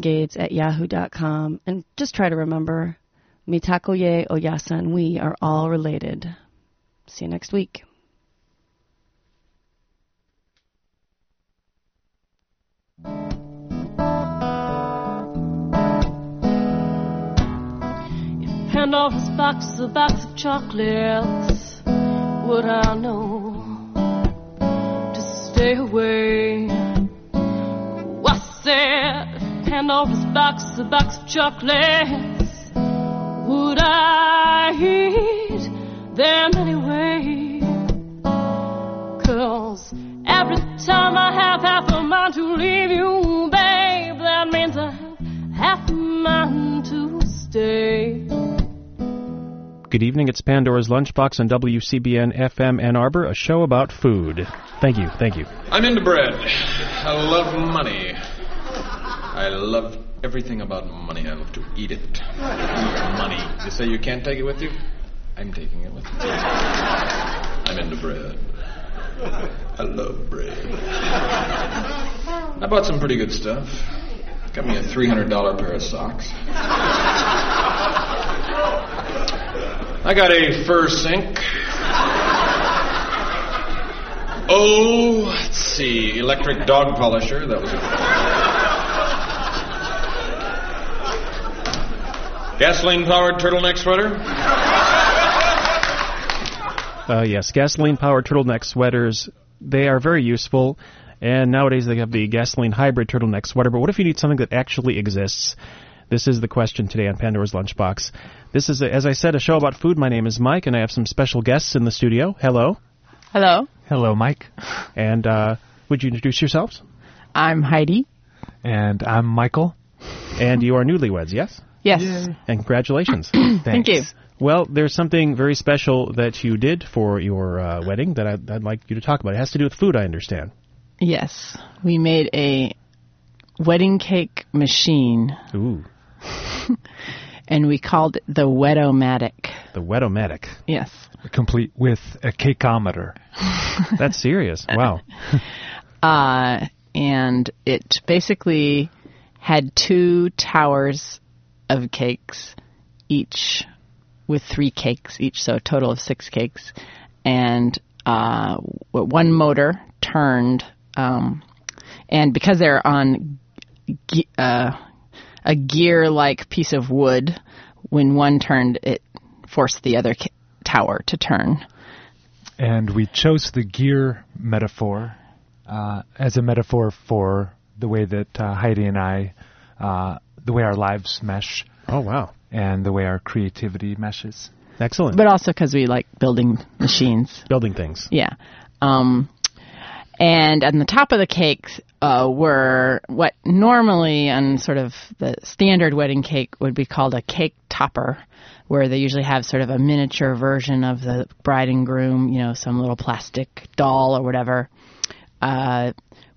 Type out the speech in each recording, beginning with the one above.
Gates at yahoo.com and just try to remember Mitakuye, Oyasin, we are all related. See you next week. Off his box, a box of chocolates. Would I know to stay away? I said, hand off his box, a box of chocolates. Would I eat them anyway? Cause every time I have half a mind to leave you, babe, that means I have half a mind to stay. Good evening. It's Pandora's Lunchbox on WCBN FM Ann Arbor, a show about food. Thank you. Thank you. I'm into bread. I love money. I love everything about money. I love to eat it. Eat money. You say you can't take it with you? I'm taking it with me. I'm into bread. I love bread. I bought some pretty good stuff. Got me a $300 pair of socks. I got a fur sink. Oh, let's see, electric dog polisher. That was a gasoline powered turtleneck sweater. Uh, yes, gasoline powered turtleneck sweaters. They are very useful. And nowadays they have the gasoline hybrid turtleneck sweater. But what if you need something that actually exists? This is the question today on Pandora's Lunchbox. This is, a, as I said, a show about food. My name is Mike, and I have some special guests in the studio. Hello. Hello. Hello, Mike. And uh, would you introduce yourselves? I'm Heidi. And I'm Michael. And you are newlyweds, yes? Yes. And congratulations. Thank you. Well, there's something very special that you did for your uh, wedding that I'd, I'd like you to talk about. It has to do with food, I understand. Yes. We made a wedding cake machine. Ooh. and we called it the Wetomatic. The Wetomatic. Yes. Complete with a cakeometer. That's serious. Wow. uh, and it basically had two towers of cakes, each with three cakes each, so a total of six cakes. And uh, one motor turned, um, and because they're on ge- uh, a gear-like piece of wood, when one turned, it forced the other ca- tower to turn. And we chose the gear metaphor uh, as a metaphor for the way that uh, Heidi and I, uh, the way our lives mesh. Oh, wow. And the way our creativity meshes. Excellent. But also because we like building machines. Building things. Yeah. Um, and on the top of the cakes uh, were what normally on sort of the standard wedding cake would be called a cake topper, where they usually have sort of a miniature version of the bride and groom, you know, some little plastic doll or whatever. Uh,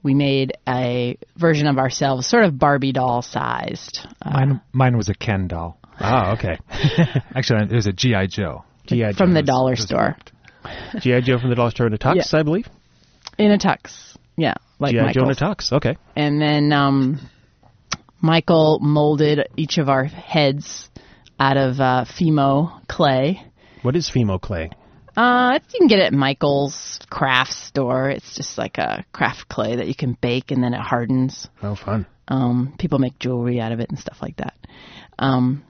we made a version of ourselves, sort of Barbie doll sized. Uh, mine, mine was a Ken doll. Ah, okay. Actually, it was a GI Joe. GI Joe. from the was, dollar store. GI Joe from the dollar store in a tux, yeah. I believe. In a tux, yeah, like GI Joe in a tux. Okay. And then um, Michael molded each of our heads out of uh, Fimo clay. What is Fimo clay? Uh, you can get it at Michael's craft store. It's just like a craft clay that you can bake and then it hardens. Oh, fun. Um, people make jewelry out of it and stuff like that. Um,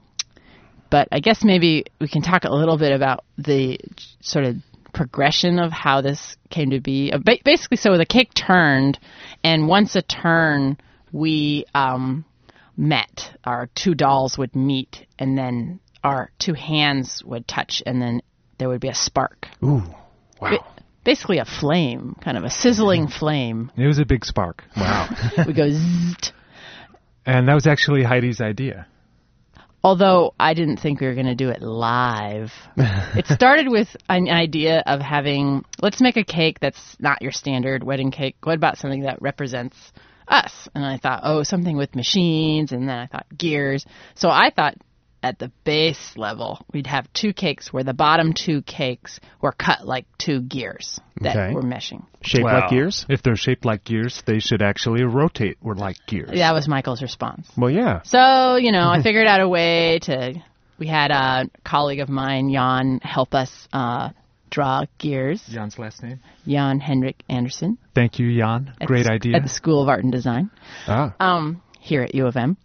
but I guess maybe we can talk a little bit about the sort of progression of how this came to be. Uh, basically, so the cake turned, and once a turn, we um, met. Our two dolls would meet, and then our two hands would touch, and then there would be a spark. Ooh, wow. Ba- basically, a flame, kind of a sizzling mm-hmm. flame. It was a big spark. Wow. we go zzzt. And that was actually Heidi's idea. Although I didn't think we were going to do it live. it started with an idea of having, let's make a cake that's not your standard wedding cake. What about something that represents us? And I thought, oh, something with machines. And then I thought gears. So I thought at the base level, we'd have two cakes where the bottom two cakes were cut like two gears that Okay. were meshing. Shaped Well, like gears? If they're shaped like gears, they should actually rotate or like gears. That was Michael's response. Well, yeah. So, you know, I figured out a way to. We had a colleague of mine, Jan, help us uh, draw gears. Jan's last name. Jan Henrik Anderson. Thank you, Jan. at Great the, idea. At the School of Art and Design Ah. um, here at U of M.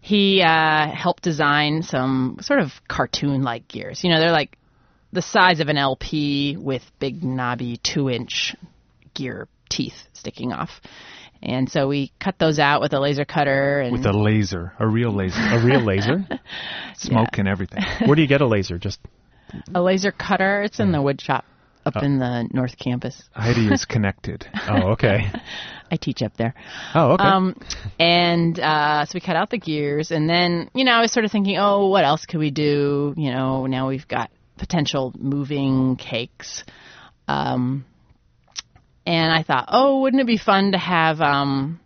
He uh, helped design some sort of cartoon like gears. You know, they're like the size of an LP with big knobby two inch gear teeth sticking off. And so we cut those out with a laser cutter and With a laser, a real laser, A real laser? smoke and everything. Where do you get a laser? Just a laser cutter. It's in the wood shop up in the North Campus. Heidi is connected. Oh, okay. I teach up there. Oh, okay. Um, and uh, so we cut out the gears, and then you know I was sort of thinking, oh, what else could we do? You know, now we've got potential moving cakes, um, and I thought, oh, wouldn't it be fun to have, um,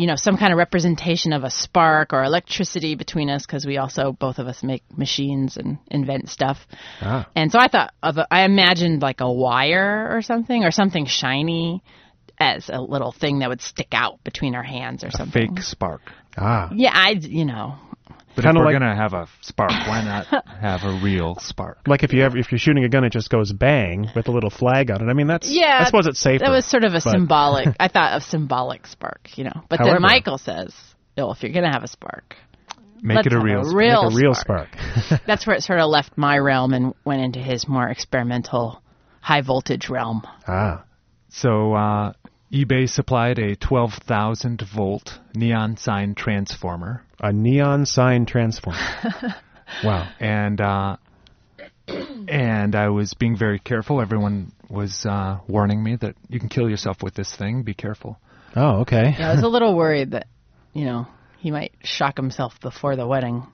you know, some kind of representation of a spark or electricity between us because we also both of us make machines and invent stuff. Ah. And so I thought of a, I imagined like a wire or something or something shiny as a little thing that would stick out between our hands or A something. fake spark. ah. Yeah, I you know. But Kinda if we're like- gonna have a spark, why not have a real spark? Like if you ever, if you're shooting a gun, it just goes bang with a little flag on it. I mean, that's Yeah, I suppose it's safer. That was sort of a but- symbolic. I thought of symbolic spark, you know. But However- then Michael says, "Oh, if you're gonna have a spark, Make let's it a real a spark. real, like a real spark." spark. That's where it sort of left my realm and went into his more experimental, high voltage realm. ah. So uh, eBay supplied a 12,000 volt neon sign transformer, A neon sign transformer. wow. and uh, and I was being very careful. Everyone was uh, warning me that you can kill yourself with this thing. Be careful. Oh, okay. Yeah, I was a little worried that, you know, he might shock himself before the wedding.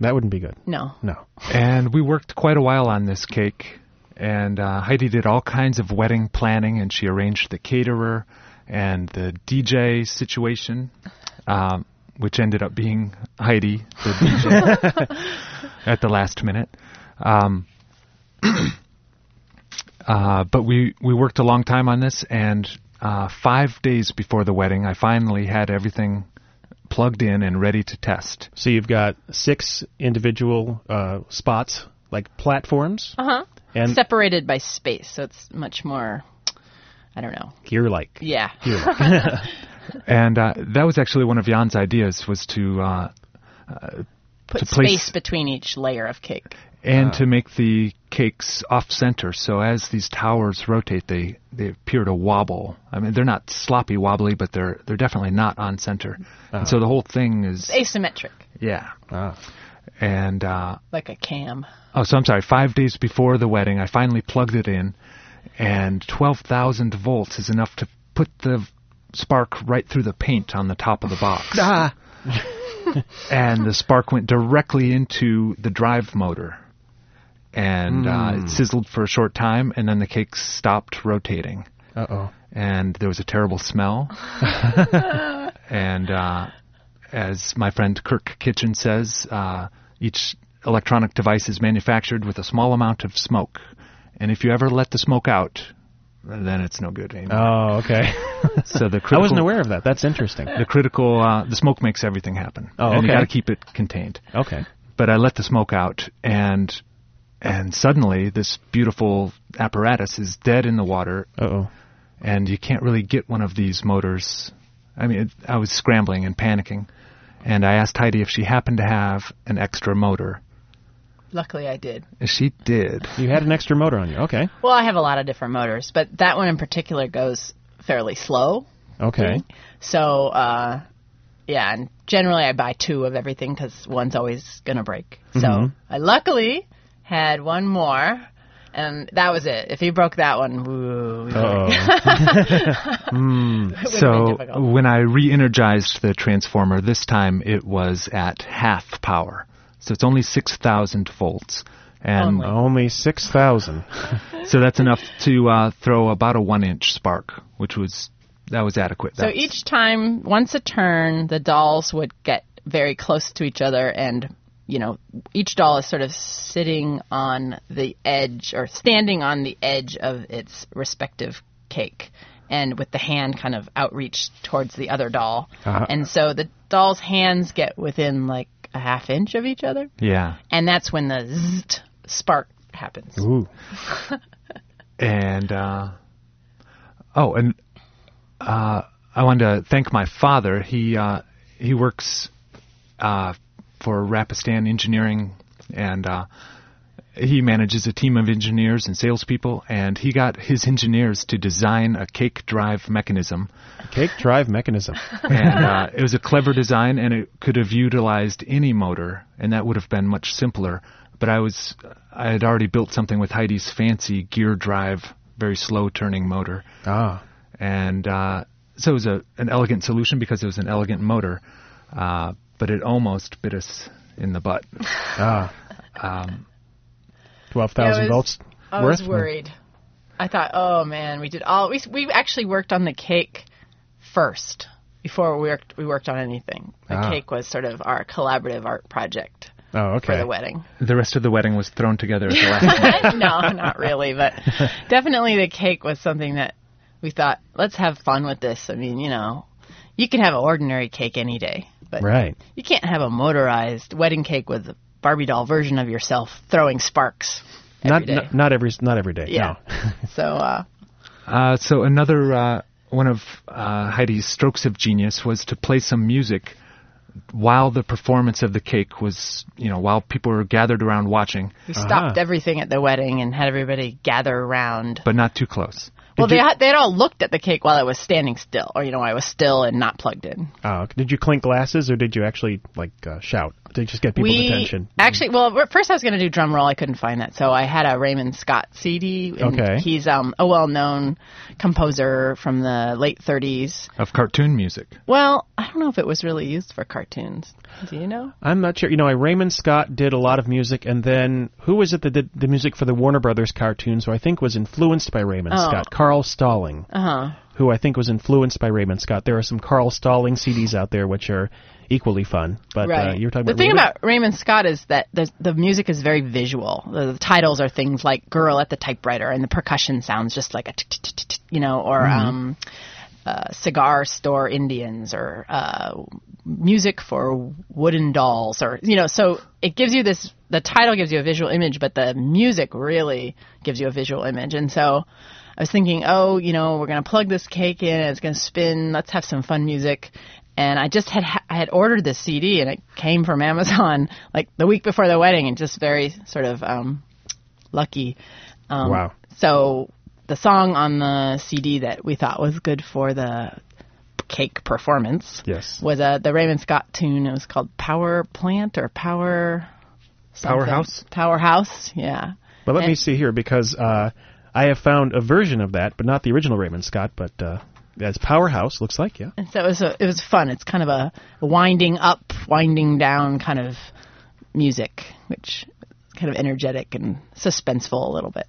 That wouldn't be good. No. No. And we worked quite a while on this cake. And uh, Heidi did all kinds of wedding planning, and she arranged the caterer and the DJ situation, um, which ended up being Heidi, the DJ, at the last minute. Um, uh, but we, we worked a long time on this, and uh, five days before the wedding, I finally had everything plugged in and ready to test. So you've got six individual uh, spots, like platforms, Uh huh. and Separated by space, so it's much more. I don't know. gear-like. Yeah. Gear-like. And uh, that was actually one of Jan's ideas was to uh, Put To place- space between each layer of cake. and to make the cakes off center. So as these towers rotate, they they appear to wobble. I mean, they're not sloppy wobbly, but they're they're definitely not on center. And so the whole thing is Asymmetric, yeah. ah. And uh, like a cam. oh, so I'm sorry. Five days before the wedding, I finally plugged it in, and twelve thousand volts is enough to put the spark right through the paint on the top of the box. Ah. and the spark went directly into the drive motor. And uh, it sizzled for a short time, and then the cake stopped rotating. Uh-oh. And there was a terrible smell. and uh, as my friend Kirk Kitchen says, uh, each electronic device is manufactured with a small amount of smoke. And if you ever let the smoke out, then it's no good anymore. Oh, okay. so the critical, I wasn't aware of that. That's interesting. The critical, uh, the smoke makes everything happen. Oh, and you okay. got to keep it contained Okay. but I let the smoke out, and and suddenly this beautiful apparatus is dead in the water, Uh-oh. and you can't really get one of these motors. I mean, it, I was scrambling and panicking, and I asked Heidi if she happened to have an extra motor. Luckily, I did. She did. You had an extra motor on you. Okay. Well, I have a lot of different motors, but that one in particular goes fairly slow. Okay. So, uh, yeah, and generally I buy two of everything because one's always going to break. So Mhm. I luckily had one more, and that was it. If he broke that one, woo. we Uh-oh. It would've been So when I re-energized the transformer, this time it was at half power. So it's only 6,000 volts. And Only. Only 6,000. So that's enough to uh, throw about a one-inch spark, which was that was adequate. So That was- each time, once a turn, the dolls would get very close to each other and you know, each doll is sort of sitting on the edge or standing on the edge of its respective cake. And with the hand kind of outreached towards the other doll. Uh-huh. And so the doll's hands get within like a half inch of each other. Yeah. And that's when the zzzt spark happens. Ooh. and uh, oh, and uh, I wanted to thank my father. He uh, he works uh, for Rapistan Engineering, and uh, he manages a team of engineers and salespeople. And he got his engineers to design a cake drive mechanism. Cake drive mechanism. and uh, it was a clever design, and it could have utilized any motor, and that would have been much simpler. But I was, I had already built something with Heidi's fancy gear drive, very slow turning motor, Ah. and uh, so it was a, an elegant solution because it was an elegant motor, uh, but it almost bit us in the butt. Ah. Um, 12,000 Yeah, volts I worth? was worried. I thought, oh man, we did all we we actually worked on the cake first before we worked we worked on anything. The Ah. cake was sort of our collaborative art project Oh, for the wedding. the rest of the wedding was thrown together at the last no, not really, but definitely the cake was something that we thought, let's have fun with this. I mean, you know, you can have an ordinary cake any day, but Right. you can't have a motorized wedding cake with a Barbie doll version of yourself throwing sparks every Not, day. not not every not every day. yeah. No. so, uh, Uh, so another uh, one of uh, Heidi's strokes of genius was to play some music while the performance of the cake was, you know, while people were gathered around watching, we stopped everything at the wedding and had everybody gather around. but not too close. Well, they you- had, they had all looked at the cake while I was standing still, or you know, I was still and not plugged in. Oh, did you clink glasses or did you actually like uh, shout? Did you just get people's we attention? actually, well, first I was going to do drum roll. I couldn't find that, so I had a Raymond Scott CD. And Okay. He's um, a well-known composer from the late 30s. Of cartoon music. Well, I don't know if it was really used for cartoons. Do you know? I'm not sure. You know, I, Raymond Scott did a lot of music, and then who was it that did the music for the Warner Brothers cartoons? Who I think was influenced by Raymond Oh. Scott, Carl Stalling, Uh huh. who I think was influenced by Raymond Scott. There are some Carl Stalling CDs out there which are equally fun. But uh, you're talking the about the thing Raymond? about Raymond Scott is that the the music is very visual. The, the titles are things like "Girl at the Typewriter" and the percussion sounds just like a you know, or Mm-hmm. um, uh, cigar store Indians or uh, music for wooden dolls or you know. So it gives you this. The title gives you a visual image, but the music really gives you a visual image. And so I was thinking, oh, you know, we're gonna plug this cake in. It's gonna spin. Let's have some fun music. And I just had I had ordered this CD, and it came from Amazon like the week before the wedding, and just very sort of um, lucky. Um, Wow. So the song on the CD that we thought was good for the cake performance Yes. was uh, the Raymond Scott tune. It was called Power Plant or Power something. Powerhouse? Powerhouse, yeah. But let me see here because uh, I have found a version of that, but not the original Raymond Scott. But uh, that's Powerhouse. Looks like yeah. And so it was a, it was fun. It's kind of a winding up, winding down kind of music, which is kind of energetic and suspenseful a little bit.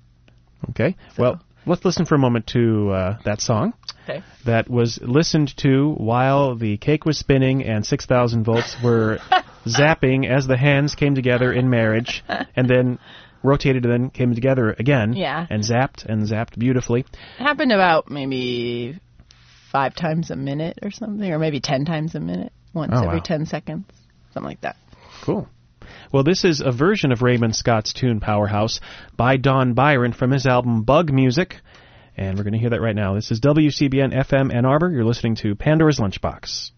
Okay. Well, let's listen for a moment to uh, that song. Okay. that was listened to while the cake was spinning and 6,000 volts were zapping as the hands came together in marriage and then rotated and then came together again Yeah. and zapped and zapped beautifully. It happened about maybe five times a minute or something, or maybe ten times a minute, once Oh, every wow. ten seconds, something like that. Cool. Well, this is a version of Raymond Scott's tune Powerhouse by Don Byron from his album Bug Music. And we're going to hear that right now. This is WCBN FM Ann Arbor. You're listening to Pandora's Lunchbox.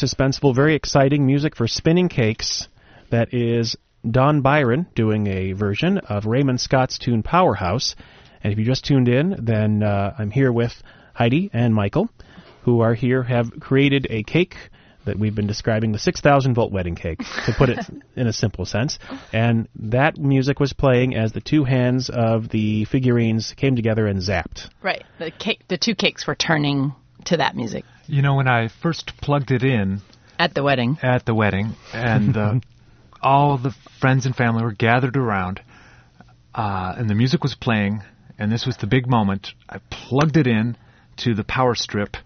Suspenseful, very exciting music for spinning cakes. That is Don Byron doing a version of Raymond Scott's tune Powerhouse. And if you just tuned in, then uh, I'm here with Heidi and Michael, who are here, have created a cake that we've been describing, the 6,000 volt wedding cake, to put it in a simple sense. And that music was playing as the two hands of the figurines came together and zapped. Right. The cake, the two cakes were turning to that music You know, when I first plugged it in at the wedding. at the wedding, and uh, all the friends and family were gathered around, uh, and the music was playing, and this was the big moment. I plugged it in to the power strip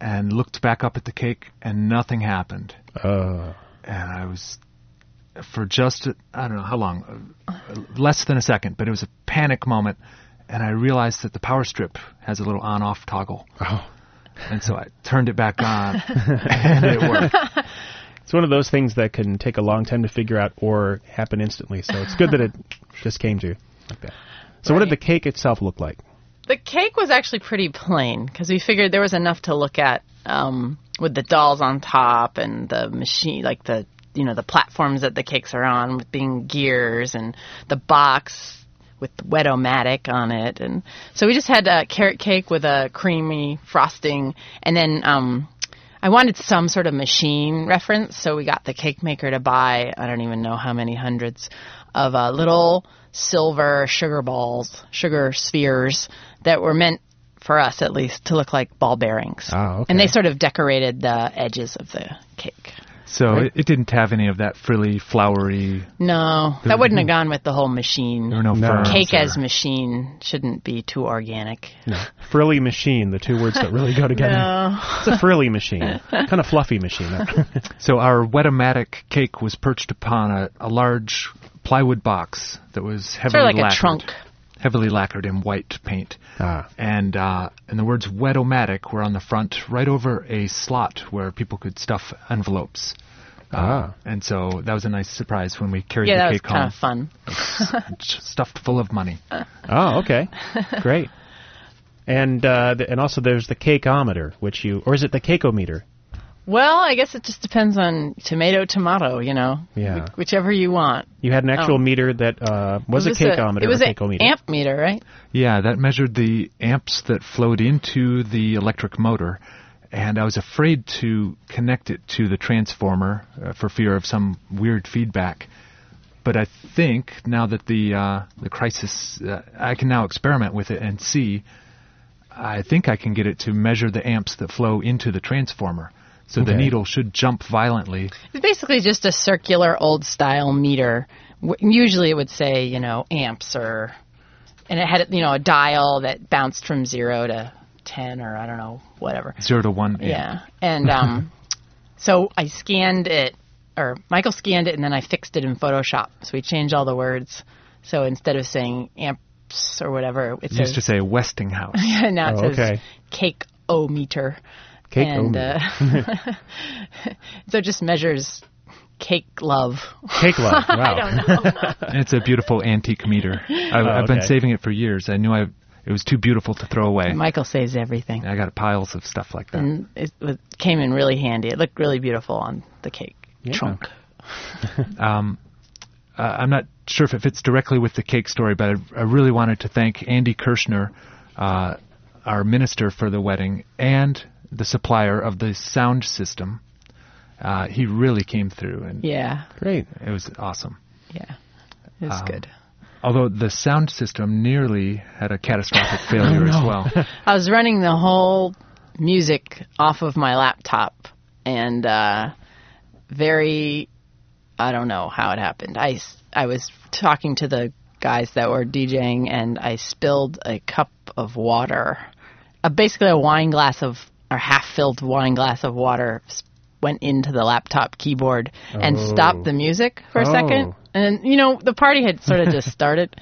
and looked back up at the cake, and nothing happened. Uh, and I was for just I don't know how long, uh, less than a second, but it was a panic moment, and I realized that the power strip has a little on-off toggle, oh. And so I turned it back on, and it worked. It's one of those things that can take a long time to figure out or happen instantly. So it's good that it just came to you like that. So what did the cake itself look like? The cake was actually pretty plain because we figured there was enough to look at um, with the dolls on top and the machine, like the you know the platforms that the cakes are on, with being gears and the box with wet-o-matic on it, and so we just had a carrot cake with a creamy frosting, and then um, I wanted some sort of machine reference, so we got the cake maker to buy I don't even know how many hundreds of uh, little silver sugar balls, sugar spheres that were meant for us at least to look like ball bearings. Ah, okay. And they sort of decorated the edges of the cake. So it, it didn't have any of that frilly, flowery. No, that wouldn't have gone with the whole machine. There were no, No. Cake as machine shouldn't be too organic. No. Frilly machine, the two words that really go together. No. It's a frilly machine, kind of fluffy machine. So our Wetomatic cake was perched upon a, a large plywood box that was heavily Sort of like a trunk. Heavily lacquered in white paint. ah, And uh, and the words Wetomatic were on the front, right over a slot where people could stuff envelopes. ah. And so that was a nice surprise when we carried Yeah, that the was cake kind of fun. stuffed full of money. Oh, okay, great. And uh, th- and also there's the cakeometer, which you or is it the cakeometer? Well, I guess it just depends on tomato, tomato, you know. Yeah. Wh- whichever you want. You had an actual Oh. meter that uh, was, It a cakeometer it was an amp meter, right? Yeah, that measured the amps that flowed into the electric motor, and I was afraid to connect it to the transformer uh, for fear of some weird feedback. But I think now that the uh, the crisis, uh, I can now experiment with it and see. I think I can get it to measure the amps that flow into the transformer. So the needle should jump violently. It's basically just a circular old style meter. Usually it would say, you know, amps or, and it had, you know, a dial that bounced from zero to 10 or I don't know, whatever. Zero to one amp. Yeah. And um, so I scanned it, or Michael scanned it, and then I fixed it in Photoshop. So we changed all the words. So instead of saying amps or whatever, it It says, used to say Westinghouse. yeah, now it Oh, says okay. cake o meter. Cake and ometer. uh, so it just measures cake love. Cake love. Wow. I don't know. It's a beautiful antique meter. I, I've been okay. saving it for years. I knew I it was too beautiful to throw away. Michael saves everything, I got piles of stuff like that. and it, it came in really handy. It looked really beautiful on the cake Yeah. trunk. Um, uh, I'm not sure if it fits directly with the cake story, but I, I really wanted to thank Andy Kirschner, uh, our minister for the wedding, and the supplier of the sound system. Uh, he really came through, and Yeah, Great. it was awesome. yeah, it's Um, good. Although the sound system nearly had a catastrophic failure as well. I was running the whole music off of my laptop, and uh, very, I don't know how it happened. I, I was talking to the guys that were DJing, and I spilled a cup of water, uh, basically a wine glass of, or half-filled wine glass of water. Went into the laptop keyboard and Oh. stopped the music for a Oh. second. And you know, the party had sort of just started.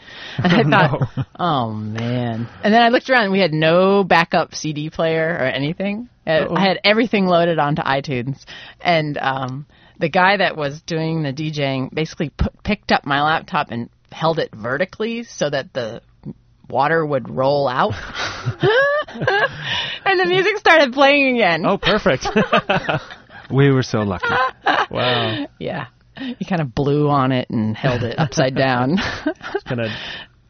And I thought, oh man. And then I looked around and we had no backup CD player or anything. Uh, I had everything loaded onto iTunes. And um, the guy that was doing the DJing basically picked up my laptop and held it vertically so that the water would roll out. and the music started playing again. Oh, perfect. We were so lucky. Wow. Yeah. You kind of blew on it and held it upside down. Gonna,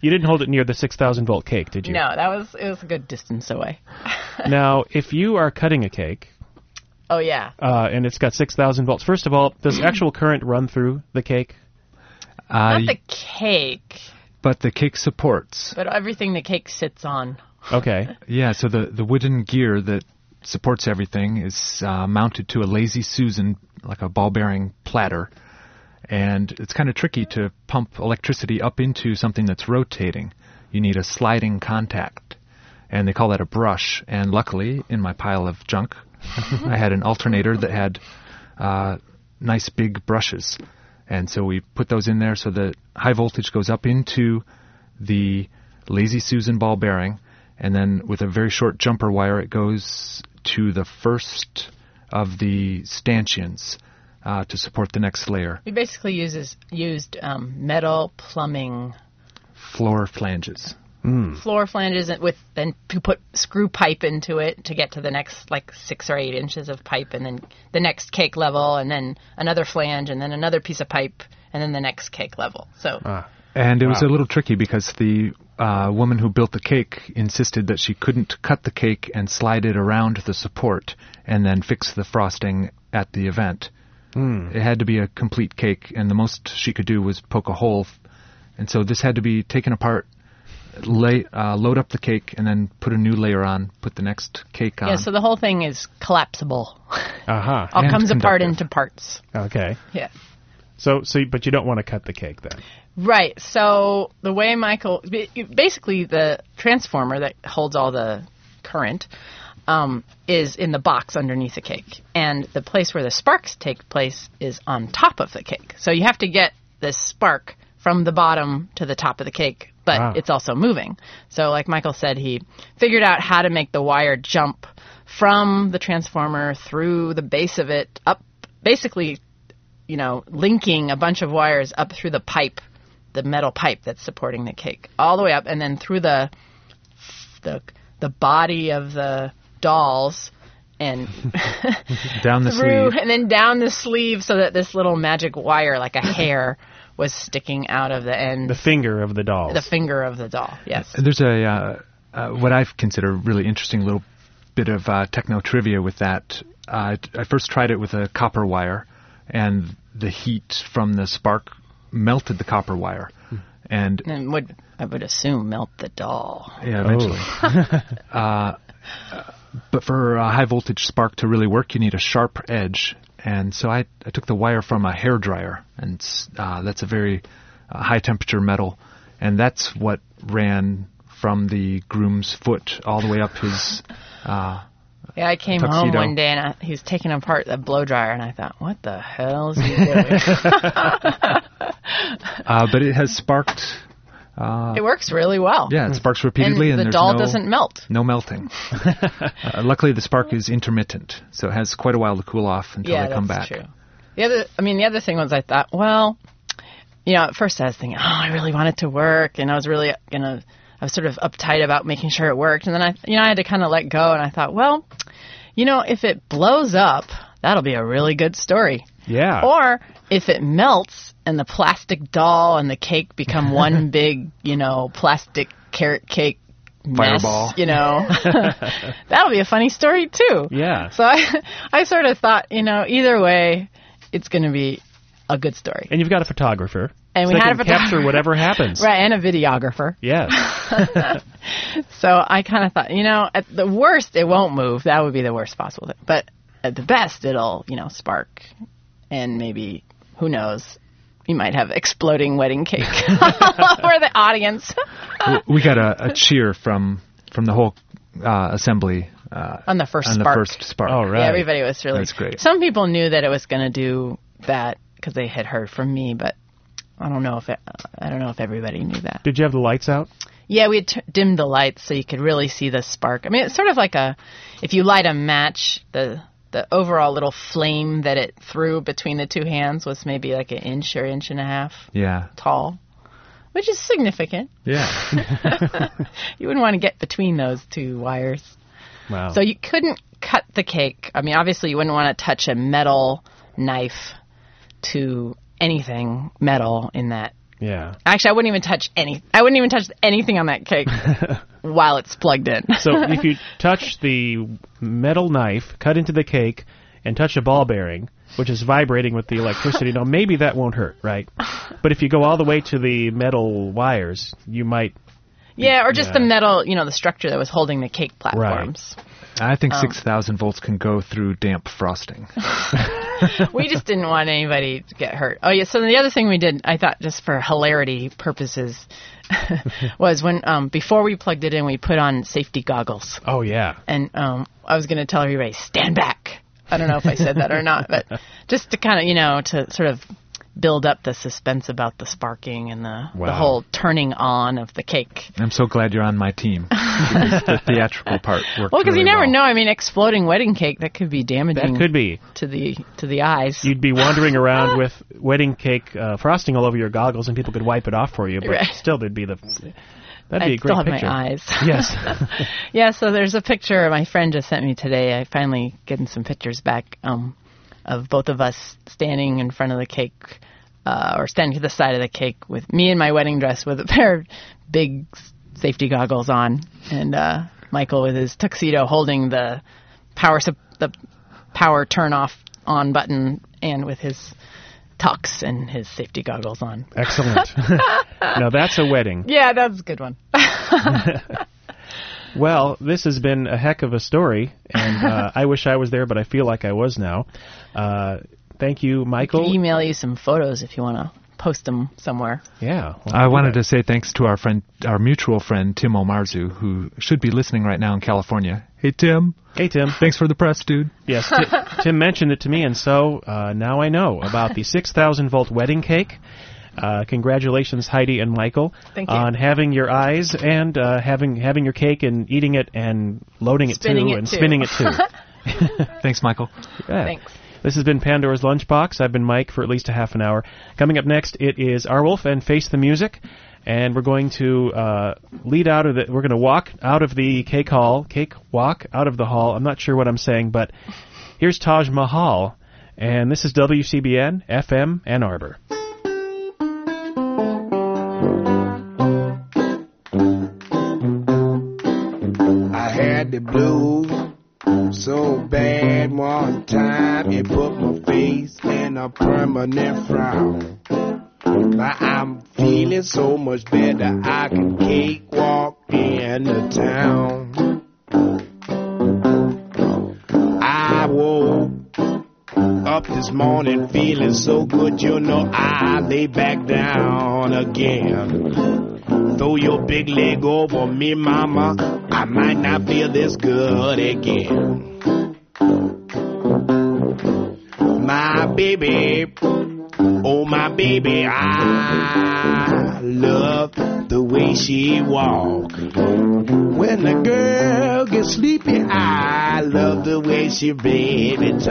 you didn't hold it near the 6,000 volt cake, did you? no, that was it was a good distance away. Now, if you are cutting a cake Oh yeah. uh, and it's got 6,000 volts, first of all, does actual current run through the cake? Uh, Not the cake, but the cake supports. but everything the cake sits on. Okay. Yeah, so the, the wooden gear that supports everything is uh, mounted to a Lazy Susan, like a ball bearing platter. And it's kind of tricky to pump electricity up into something that's rotating. You need a sliding contact. And they call that a brush. And luckily, in my pile of junk, I had an alternator that had uh, nice big brushes. And so we put those in there so that high voltage goes up into the Lazy Susan ball bearing, and then with a very short jumper wire, it goes to the first of the stanchions uh, to support the next layer. We basically uses used um, metal plumbing Floor flanges. Mm. floor flanges with then to put screw pipe into it to get to the next like six or eight inches of pipe and then the next cake level and then another flange and then another piece of pipe and then the next cake level. So ah. And it was a little tricky because the uh, woman who built the cake insisted that she couldn't cut the cake and slide it around the support and then fix the frosting at the event. Hmm. It had to be a complete cake, and the most she could do was poke a hole. And so this had to be taken apart, lay, uh, load up the cake, and then put a new layer on, put the next cake on. yeah, so the whole thing is collapsible. Uh-huh. All And comes apart into parts. Okay. Yeah. So, so, but you don't want to cut the cake then. Right. So the way Michael, basically the transformer that holds all the current, um, is in the box underneath the cake, and the place where the sparks take place is on top of the cake. So you have to get this spark from the bottom to the top of the cake, but Ah. it's also moving. So, like Michael said, he figured out how to make the wire jump from the transformer through the base of it up, basically you know, linking a bunch of wires up through the pipe, the metal pipe that's supporting the cake, all the way up, and then through the the the body of the dolls, and Down the through, sleeve. and then down the sleeve, so that this little magic wire, like a hair, was sticking out of the end, The finger of the doll. the finger of the doll. Yes. There's a uh, uh, what I've considered a really interesting little bit of uh, techno trivia with that. Uh, I first tried it with a copper wire, and the heat from the spark melted the copper wire, and And would I would assume melt the doll. yeah, eventually. uh, but for a high voltage spark to really work, you need a sharp edge. And so I, I took the wire from a hair dryer, and uh, that's a very uh, high temperature metal, and that's what ran from the groom's foot all the way up his. Uh, Yeah, I came home one day and I, he was taking apart the blow dryer, and I thought, "What the hell is he doing?" uh, but it has sparked. Uh, it works really well. yeah, it sparks repeatedly, and, and the doll no, doesn't melt. no melting. uh, luckily, the spark is intermittent, so it has quite a while to cool off until yeah, they come that's back. true. The other, I mean, the other thing was I thought, well, you know, at first I was thinking, oh, I really want it to work, and I was really gonna, I was sort of uptight about making sure it worked, and then I, you know, I had to kind of let go, and I thought, well, you know, if it blows up, that'll be a really good story. Yeah. Or if it melts and the plastic doll and the cake become one big, you know, plastic carrot cake mess, Fireball. you know, that'll be a funny story too. Yeah. So I, I sort of thought, you know, either way, it's going to be a good story. and you've got a photographer. And so we had a can capture whatever happens. Right, and a videographer. Yes. So I kind of thought, you know, at the worst, it won't move. That would be the worst possible thing. But at the best, it'll, you know, spark, and maybe who knows, you might have exploding wedding cake all over the audience we we got a, a cheer from from the whole uh, assembly uh, on the first on the spark. first spark. Oh, right. Yeah, everybody was really. That's great. Some people knew that it was going to do that because they had heard from me, but I don't know if it, I don't know if everybody knew that. Did you have the lights out? Yeah, we had t- dimmed the lights so you could really see the spark. I mean, it's sort of like a if you light a match, the the overall little flame that it threw between the two hands was maybe like an inch or inch and a half Yeah, tall, which is significant. yeah. You wouldn't want to get between those two wires. Wow. So you couldn't cut the cake. I mean, obviously, you wouldn't want to touch a metal knife to anything metal in that. Yeah. Actually, I wouldn't even touch any. I wouldn't even touch anything on that cake while it's plugged in. So if you touch the metal knife, cut into the cake, and touch a ball bearing, which is vibrating with the electricity, now maybe that won't hurt, right? But if you go all the way to the metal wires, you might. yeah, or just Yeah. the metal, you know, the structure that was holding the cake platforms. Right. I think Um, 6,000 volts can go through damp frosting. we just didn't want anybody to get hurt. Oh yeah. So the other thing we did, I thought, just for hilarity purposes, was when um, before we plugged it in, we put on safety goggles, Oh yeah. and um, I was going to tell everybody stand back. I don't know if I said that or not, but just to kind of you know to sort of build up the suspense about the sparking and the the whole turning on of the cake. I'm so glad you're on my team. the theatrical part worked Well, because really you never well. know. I mean, exploding wedding cake that could be damaging That could be. to the to the eyes. You'd be wandering around with wedding cake uh, frosting all over your goggles, and people could wipe it off for you. But Right. still, there'd be the. That'd I be a great still have picture. my eyes. Yes. Yeah, so there's a picture my friend just sent me today. I finally getting some pictures back um, of both of us standing in front of the cake, uh, or standing to the side of the cake with me in my wedding dress with a pair of big safety goggles on, and uh, Michael with his tuxedo holding the power sup- the power turn off on button, and with his tux and his safety goggles on. Excellent. now that's a wedding. Yeah, that's a good one. Well, this has been a heck of a story, and uh, I wish I was there, but I feel like I was now. Uh, thank you, Michael. email you some photos if you want to post them somewhere. Yeah. well, I wanted to say thanks to our friend, our mutual friend Tim Omarzu, who should be listening right now in California. Hey Tim, Hey, Tim. thanks for the press, dude. Yes, Ti- Tim mentioned it to me, and so uh, now I know about the 6,000 volt wedding cake. Uh, congratulations, Heidi and Michael, Thank you. on having your eyes and uh, having having your cake and eating it and loading Spinning it too it and too. spinning it too. Thanks, Michael. Yeah. Thanks. This has been Pandora's Lunchbox. I've been Mike for at least a half an hour. Coming up next, it is Arwulf and Face the Music, and we're going to uh, lead out of the. We're going to walk out of the cake hall, cake walk out of the hall. I'm not sure what I'm saying, but here's Taj Mahal, and this is WCBN FM Ann Arbor. I had the blues so bad one time it put my face in a permanent frown. But I'm feeling so much better I can cakewalk the town. I woke up this morning feeling so good, you know I lay back down again. Throw your big leg over me, mama. I might not feel this good again. My baby, oh my baby, I love the way she walk. When the girl gets sleepy, I love the way she baby talk.